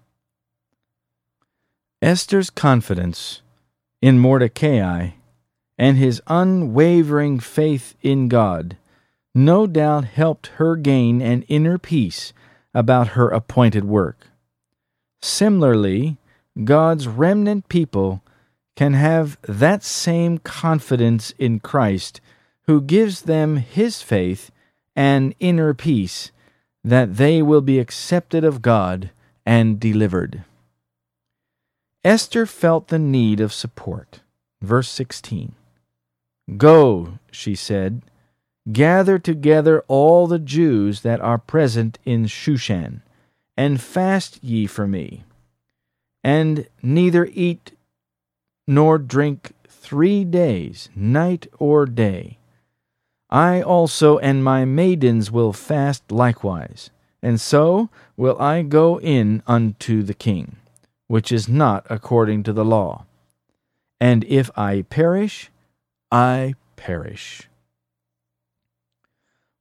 Esther's confidence in Mordecai and his unwavering faith in God no doubt helped her gain an inner peace about her appointed work. Similarly, God's remnant people can have that same confidence in Christ, who gives them his faith and inner peace, that they will be accepted of God and delivered. Esther felt the need of support. Verse 16 Go, she said Gather together all the Jews that are present in Shushan, and fast ye for me, and neither eat nor drink three days, night or day. I also and my maidens will fast likewise, and so will I go in unto the king, which is not according to the law. And if I perish, I perish.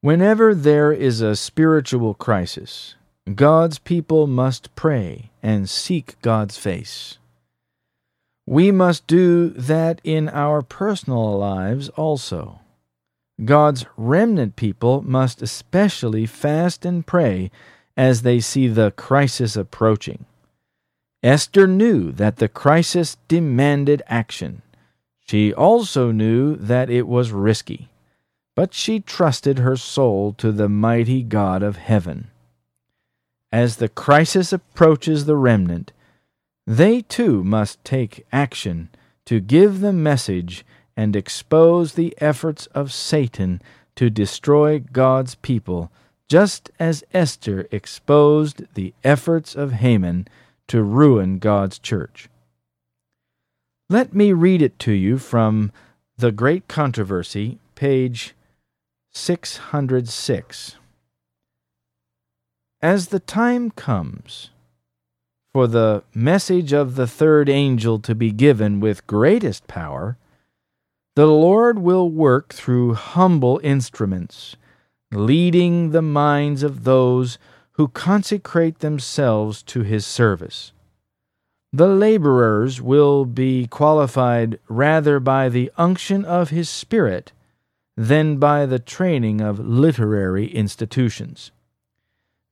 Whenever there is a spiritual crisis, God's people must pray and seek God's face. We must do that in our personal lives also. God's remnant people must especially fast and pray as they see the crisis approaching. Esther knew that the crisis demanded action. She also knew that it was risky but she trusted her soul to the mighty God of heaven. As the crisis approaches the remnant, they too must take action to give the message and expose the efforts of Satan to destroy God's people, just as Esther exposed the efforts of Haman to ruin God's church. Let me read it to you from The Great Controversy, page 606. As the time comes for the message of the third angel to be given with greatest power, the Lord will work through humble instruments, leading the minds of those who consecrate themselves to his service. The laborers will be qualified rather by the unction of his Spirit than by the training of literary institutions.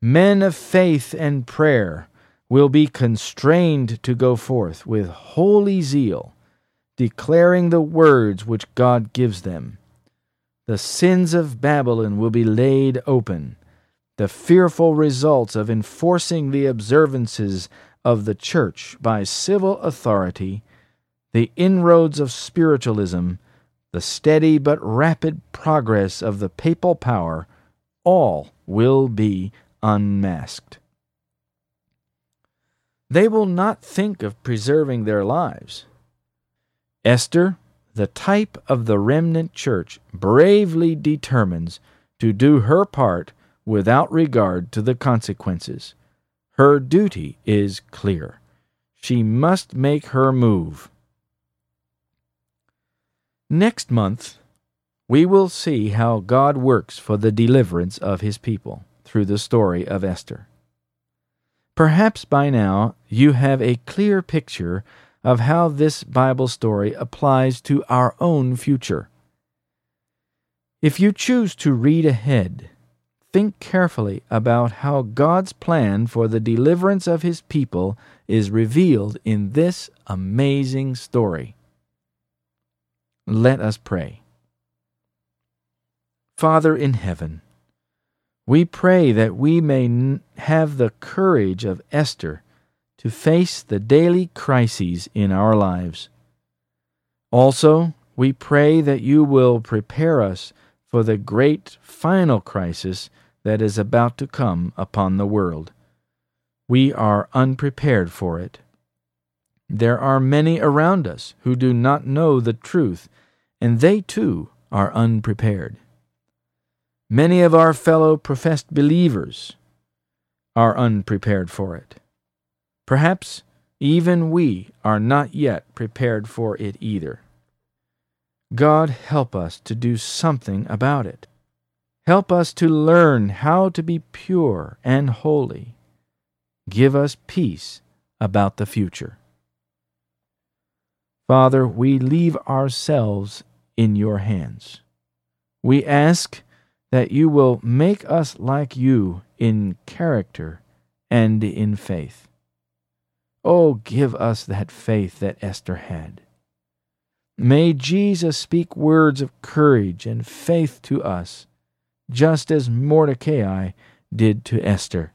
Men of faith and prayer will be constrained to go forth with holy zeal, declaring the words which God gives them. The sins of Babylon will be laid open, the fearful results of enforcing the observances of the church by civil authority, the inroads of spiritualism, the steady but rapid progress of the papal power, all will be unmasked. They will not think of preserving their lives. Esther, the type of the remnant church, bravely determines to do her part without regard to the consequences. Her duty is clear. She must make her move. Next month, we will see how God works for the deliverance of his people through the story of Esther. Perhaps by now you have a clear picture of how this Bible story applies to our own future. If you choose to read ahead, think carefully about how God's plan for the deliverance of His people is revealed in this amazing story. Let us pray. Father in heaven, we pray that we may have the courage of Esther to face the daily crises in our lives. Also, we pray that you will prepare us for the great final crisis that is about to come upon the world. We are unprepared for it. There are many around us who do not know the truth, and they too are unprepared. Many of our fellow professed believers are unprepared for it. Perhaps even we are not yet prepared for it either. God, help us to do something about it. Help us to learn how to be pure and holy. Give us peace about the future. Father, we leave ourselves in your hands. We ask that you will make us like you in character and in faith. Oh, give us that faith that Esther had. May Jesus speak words of courage and faith to us, just as Mordecai did to Esther.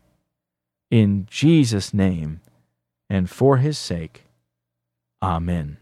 In Jesus' name and for his sake. Amen.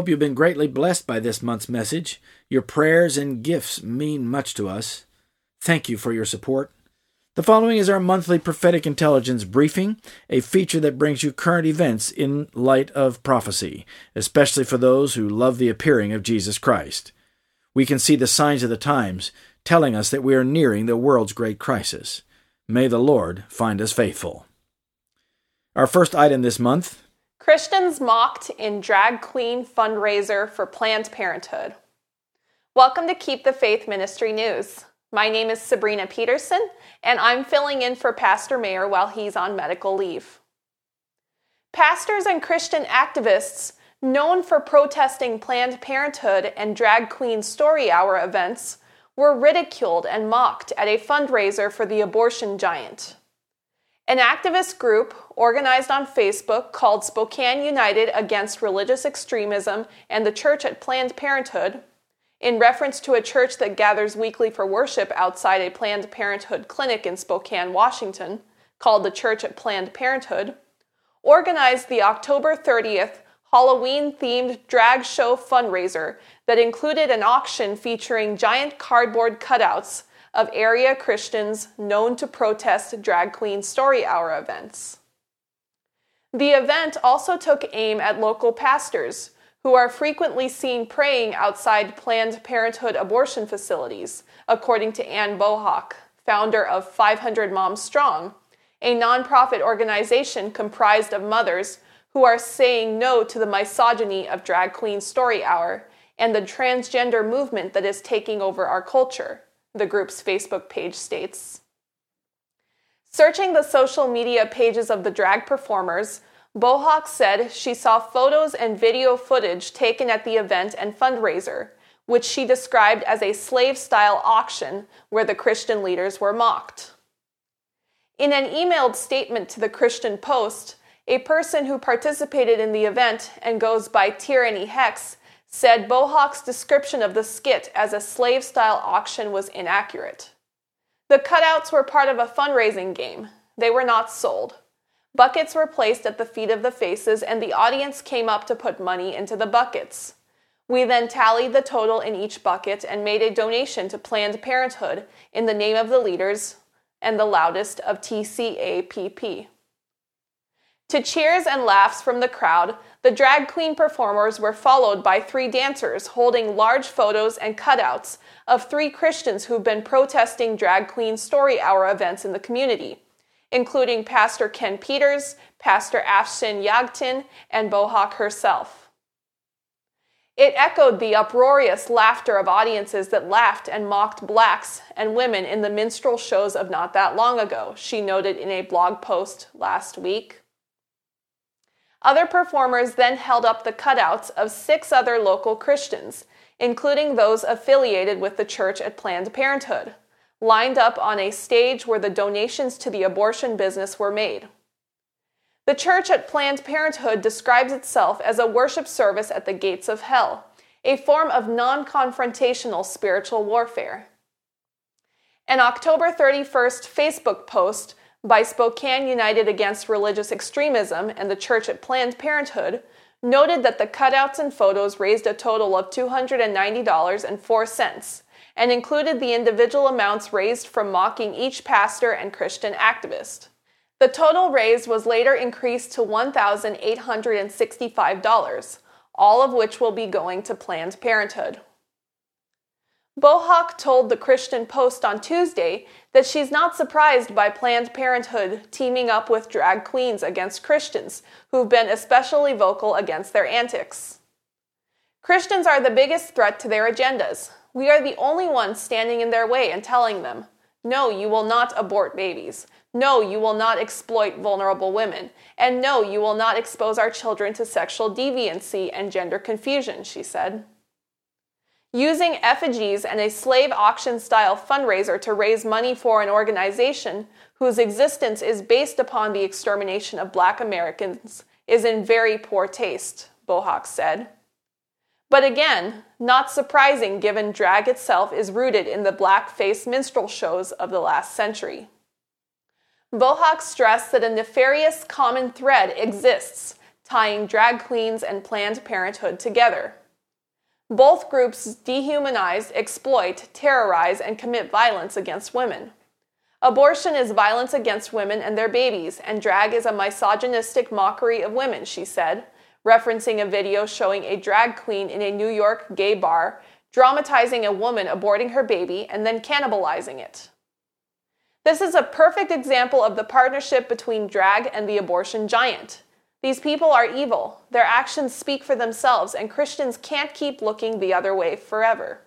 Hope you've been greatly blessed by this month's message. Your prayers and gifts mean much to us. Thank you for your support. The following is our monthly prophetic intelligence briefing, a feature that brings you current events in light of prophecy, especially for those who love the appearing of Jesus Christ. We can see the signs of the times telling us that we are nearing the world's great crisis. May the Lord find us faithful. Our first item this month Christians mocked in drag queen fundraiser for Planned Parenthood. Welcome to Keep the Faith Ministry News. My name is Sabrina Peterson, and I'm filling in for Pastor Mayer while he's on medical leave. Pastors and Christian activists known for protesting Planned Parenthood and drag queen story hour events were ridiculed and mocked at a fundraiser for the abortion giant. An activist group organized on Facebook called Spokane United Against Religious Extremism and the Church at Planned Parenthood, in reference to a church that gathers weekly for worship outside a Planned Parenthood clinic in Spokane, Washington, called the Church at Planned Parenthood, organized the October 30th Halloween themed drag show fundraiser that included an auction featuring giant cardboard cutouts of area Christians known to protest drag queen story hour events. The event also took aim at local pastors who are frequently seen praying outside Planned Parenthood abortion facilities, according to Ann Bohawk, founder of 500 Moms Strong, a nonprofit organization comprised of mothers who are saying no to the misogyny of Drag Queen Story Hour and the transgender movement that is taking over our culture the group's Facebook page states. Searching the social media pages of the drag performers, Bohawk said she saw photos and video footage taken at the event and fundraiser, which she described as a slave style auction where the Christian leaders were mocked. In an emailed statement to the Christian Post, a person who participated in the event and goes by Tyranny Hex said Bohawk's description of the skit as a slave style auction was inaccurate. The cutouts were part of a fundraising game, they were not sold. Buckets were placed at the feet of the faces, and the audience came up to put money into the buckets. We then tallied the total in each bucket and made a donation to Planned Parenthood in the name of the leaders and the loudest of TCAPP. To cheers and laughs from the crowd, the drag queen performers were followed by three dancers holding large photos and cutouts of three Christians who've been protesting drag queen story hour events in the community, including Pastor Ken Peters, Pastor Afshin Yaghtin, and Bohawk herself. It echoed the uproarious laughter of audiences that laughed and mocked blacks and women in the minstrel shows of not that long ago, she noted in a blog post last week. Other performers then held up the cutouts of six other local Christians, including those affiliated with the church at Planned Parenthood, lined up on a stage where the donations to the abortion business were made. The church at Planned Parenthood describes itself as a worship service at the gates of hell, a form of non confrontational spiritual warfare. An October 31st Facebook post by Spokane United Against Religious Extremism and the Church at Planned Parenthood noted that the cutouts and photos raised a total of $290.04 and included the individual amounts raised from mocking each pastor and Christian activist. The total raised was later increased to $1,865, all of which will be going to Planned Parenthood. Bohawk told the Christian Post on Tuesday that she's not surprised by Planned Parenthood teaming up with drag queens against Christians who've been especially vocal against their antics. Christians are the biggest threat to their agendas. We are the only ones standing in their way and telling them, no, you will not abort babies. No, you will not exploit vulnerable women. And no, you will not expose our children to sexual deviancy and gender confusion, she said using effigies and a slave auction style fundraiser to raise money for an organization whose existence is based upon the extermination of black Americans is in very poor taste, Bohawk said. But again, not surprising given drag itself is rooted in the black-face minstrel shows of the last century. Bohawk stressed that a nefarious common thread exists tying drag queens and Planned Parenthood together. Both groups dehumanize, exploit, terrorize, and commit violence against women. Abortion is violence against women and their babies, and drag is a misogynistic mockery of women, she said, referencing a video showing a drag queen in a New York gay bar dramatizing a woman aborting her baby and then cannibalizing it. This is a perfect example of the partnership between drag and the abortion giant. These people are evil. Their actions speak for themselves, and Christians can't keep looking the other way forever.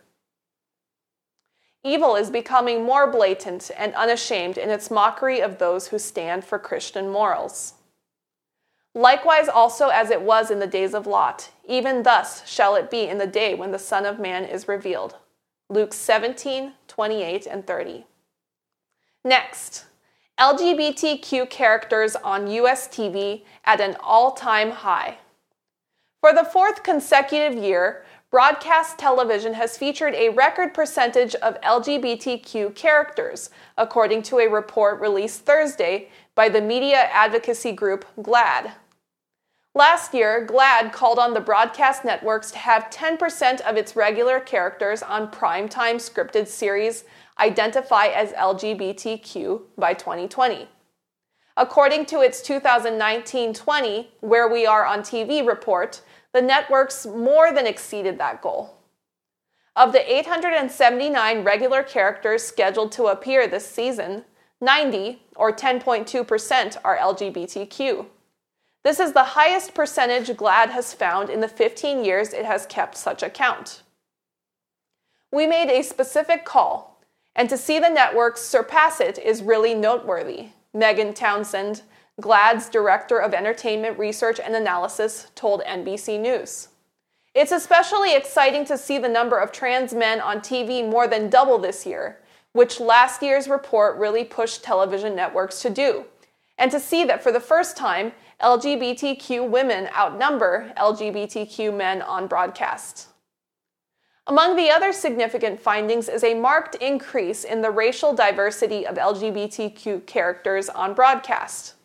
Evil is becoming more blatant and unashamed in its mockery of those who stand for Christian morals. Likewise, also as it was in the days of Lot, even thus shall it be in the day when the Son of Man is revealed. Luke 17, 28, and 30. Next, LGBTQ characters on US TV at an all time high. For the fourth consecutive year, broadcast television has featured a record percentage of LGBTQ characters, according to a report released Thursday by the media advocacy group GLAAD. Last year, GLAAD called on the broadcast networks to have 10% of its regular characters on primetime scripted series identify as LGBTQ by 2020. According to its 2019 20 Where We Are on TV report, the networks more than exceeded that goal. Of the 879 regular characters scheduled to appear this season, 90, or 10.2%, are LGBTQ. This is the highest percentage GLAAD has found in the 15 years it has kept such a count. We made a specific call and to see the networks surpass it is really noteworthy. Megan Townsend, GLAAD's Director of Entertainment Research and Analysis, told NBC News. It's especially exciting to see the number of trans men on TV more than double this year, which last year's report really pushed television networks to do. And to see that for the first time, LGBTQ women outnumber LGBTQ men on broadcast. Among the other significant findings is a marked increase in the racial diversity of LGBTQ characters on broadcast.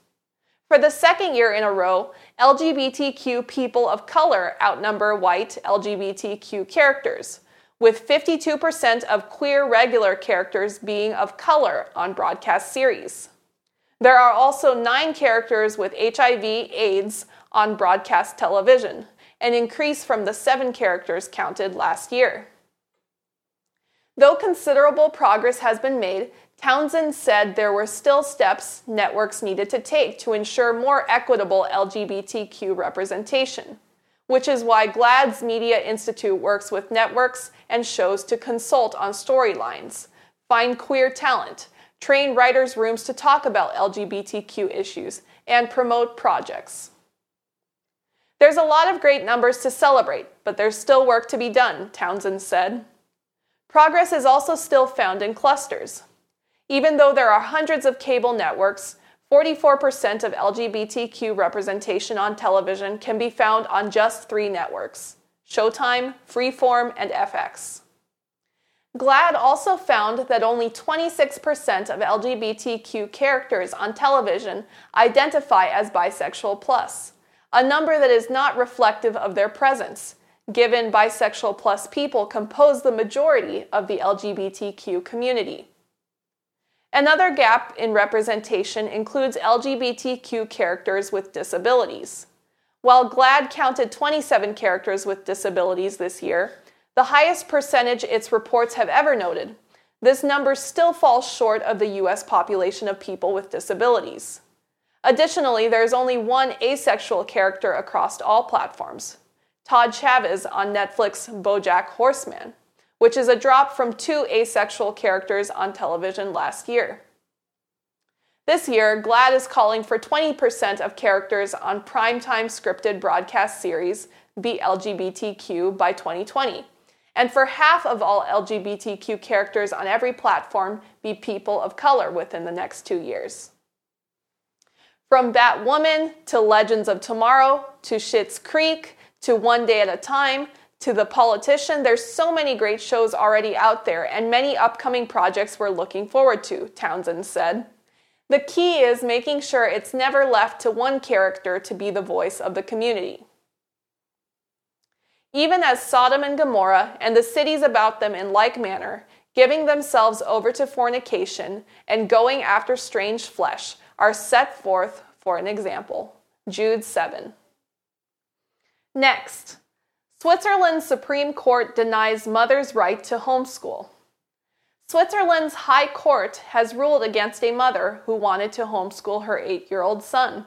For the second year in a row, LGBTQ people of color outnumber white LGBTQ characters, with 52% of queer regular characters being of color on broadcast series. There are also nine characters with HIV AIDS on broadcast television, an increase from the seven characters counted last year. Though considerable progress has been made, Townsend said there were still steps networks needed to take to ensure more equitable LGBTQ representation, which is why GLAAD's Media Institute works with networks and shows to consult on storylines, find queer talent, train writers' rooms to talk about LGBTQ issues, and promote projects. There's a lot of great numbers to celebrate, but there's still work to be done, Townsend said. Progress is also still found in clusters. Even though there are hundreds of cable networks, 44% of LGBTQ representation on television can be found on just three networks Showtime, Freeform, and FX. GLAAD also found that only 26% of LGBTQ characters on television identify as bisexual plus a number that is not reflective of their presence, given bisexual plus people compose the majority of the LGBTQ community. Another gap in representation includes LGBTQ characters with disabilities. While GLAAD counted 27 characters with disabilities this year, the highest percentage its reports have ever noted, this number still falls short of the US population of people with disabilities. Additionally, there is only one asexual character across all platforms Todd Chavez on Netflix Bojack Horseman, which is a drop from two asexual characters on television last year. This year, GLAAD is calling for 20% of characters on primetime scripted broadcast series be LGBTQ by 2020, and for half of all LGBTQ characters on every platform be people of color within the next two years. From Batwoman to Legends of Tomorrow to Schitt's Creek to One Day at a Time to The Politician, there's so many great shows already out there and many upcoming projects we're looking forward to, Townsend said. The key is making sure it's never left to one character to be the voice of the community. Even as Sodom and Gomorrah and the cities about them in like manner, giving themselves over to fornication and going after strange flesh, are set forth for an example. Jude 7. Next, Switzerland's Supreme Court denies mothers' right to homeschool. Switzerland's High Court has ruled against a mother who wanted to homeschool her eight year old son.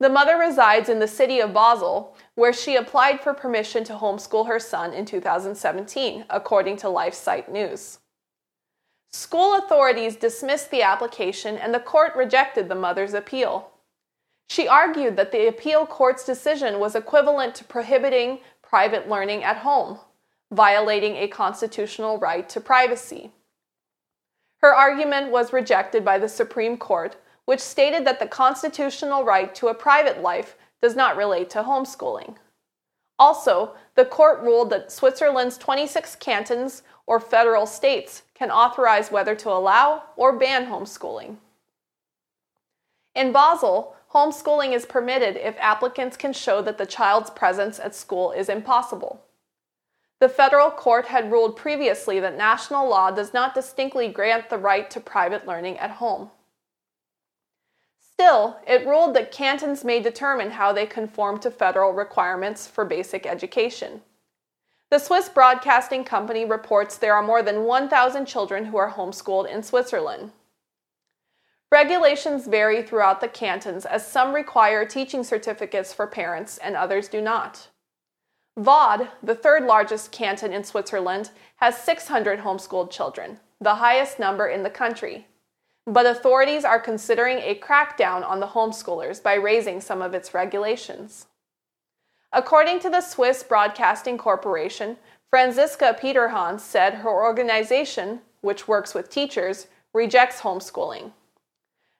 The mother resides in the city of Basel, where she applied for permission to homeschool her son in 2017, according to LifeSite News. School authorities dismissed the application and the court rejected the mother's appeal. She argued that the appeal court's decision was equivalent to prohibiting private learning at home, violating a constitutional right to privacy. Her argument was rejected by the Supreme Court, which stated that the constitutional right to a private life does not relate to homeschooling. Also, the court ruled that Switzerland's 26 cantons or federal states can authorize whether to allow or ban homeschooling. In Basel, homeschooling is permitted if applicants can show that the child's presence at school is impossible. The federal court had ruled previously that national law does not distinctly grant the right to private learning at home. Still, it ruled that cantons may determine how they conform to federal requirements for basic education. The Swiss Broadcasting Company reports there are more than 1,000 children who are homeschooled in Switzerland. Regulations vary throughout the cantons as some require teaching certificates for parents and others do not. Vaud, the third largest canton in Switzerland, has 600 homeschooled children, the highest number in the country. But authorities are considering a crackdown on the homeschoolers by raising some of its regulations. According to the Swiss Broadcasting Corporation, Franziska Peterhans said her organization, which works with teachers, rejects homeschooling.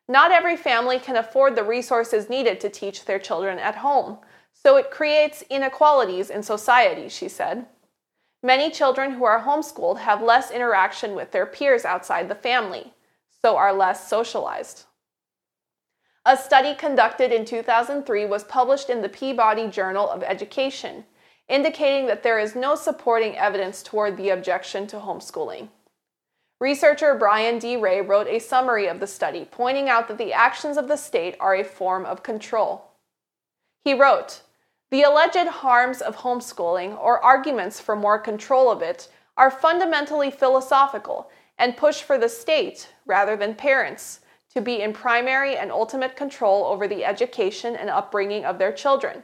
Not every family can afford the resources needed to teach their children at home, so it creates inequalities in society, she said. Many children who are homeschooled have less interaction with their peers outside the family, so are less socialized. A study conducted in 2003 was published in the Peabody Journal of Education, indicating that there is no supporting evidence toward the objection to homeschooling. Researcher Brian D. Ray wrote a summary of the study, pointing out that the actions of the state are a form of control. He wrote, the alleged harms of homeschooling or arguments for more control of it are fundamentally philosophical and push for the state, rather than parents, to be in primary and ultimate control over the education and upbringing of their children,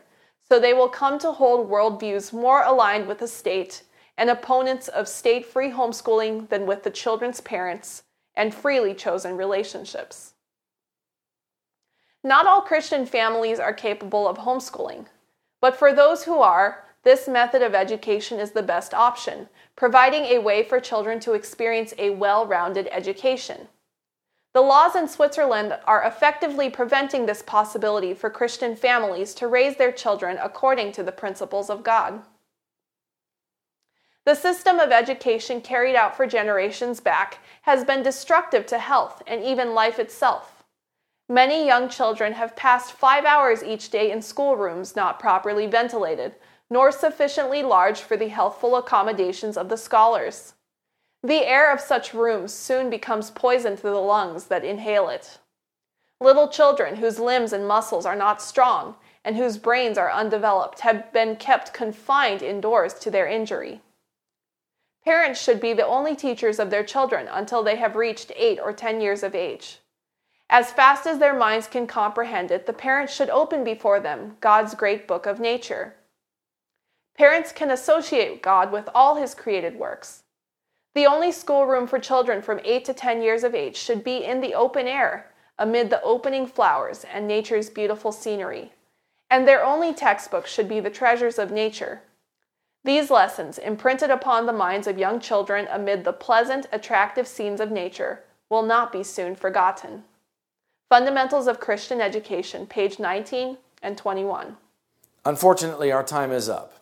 so they will come to hold worldviews more aligned with the state and opponents of state free homeschooling than with the children's parents and freely chosen relationships. Not all Christian families are capable of homeschooling. But for those who are, this method of education is the best option, providing a way for children to experience a well rounded education. The laws in Switzerland are effectively preventing this possibility for Christian families to raise their children according to the principles of God. The system of education carried out for generations back has been destructive to health and even life itself. Many young children have passed five hours each day in schoolrooms not properly ventilated, nor sufficiently large for the healthful accommodations of the scholars. The air of such rooms soon becomes poison to the lungs that inhale it. Little children whose limbs and muscles are not strong and whose brains are undeveloped have been kept confined indoors to their injury. Parents should be the only teachers of their children until they have reached 8 or 10 years of age. As fast as their minds can comprehend it, the parents should open before them God's great book of nature. Parents can associate God with all his created works. The only schoolroom for children from 8 to 10 years of age should be in the open air, amid the opening flowers and nature's beautiful scenery. And their only textbook should be the treasures of nature. These lessons, imprinted upon the minds of young children amid the pleasant, attractive scenes of nature, will not be soon forgotten. Fundamentals of Christian Education, page 19 and 21. Unfortunately, our time is up.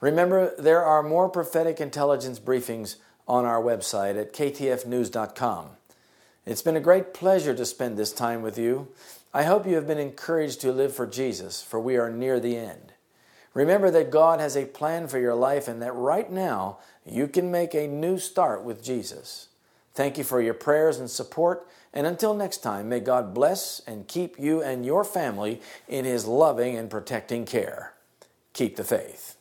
Remember, there are more prophetic intelligence briefings on our website at ktfnews.com. It's been a great pleasure to spend this time with you. I hope you have been encouraged to live for Jesus, for we are near the end. Remember that God has a plan for your life and that right now you can make a new start with Jesus. Thank you for your prayers and support. And until next time, may God bless and keep you and your family in His loving and protecting care. Keep the faith.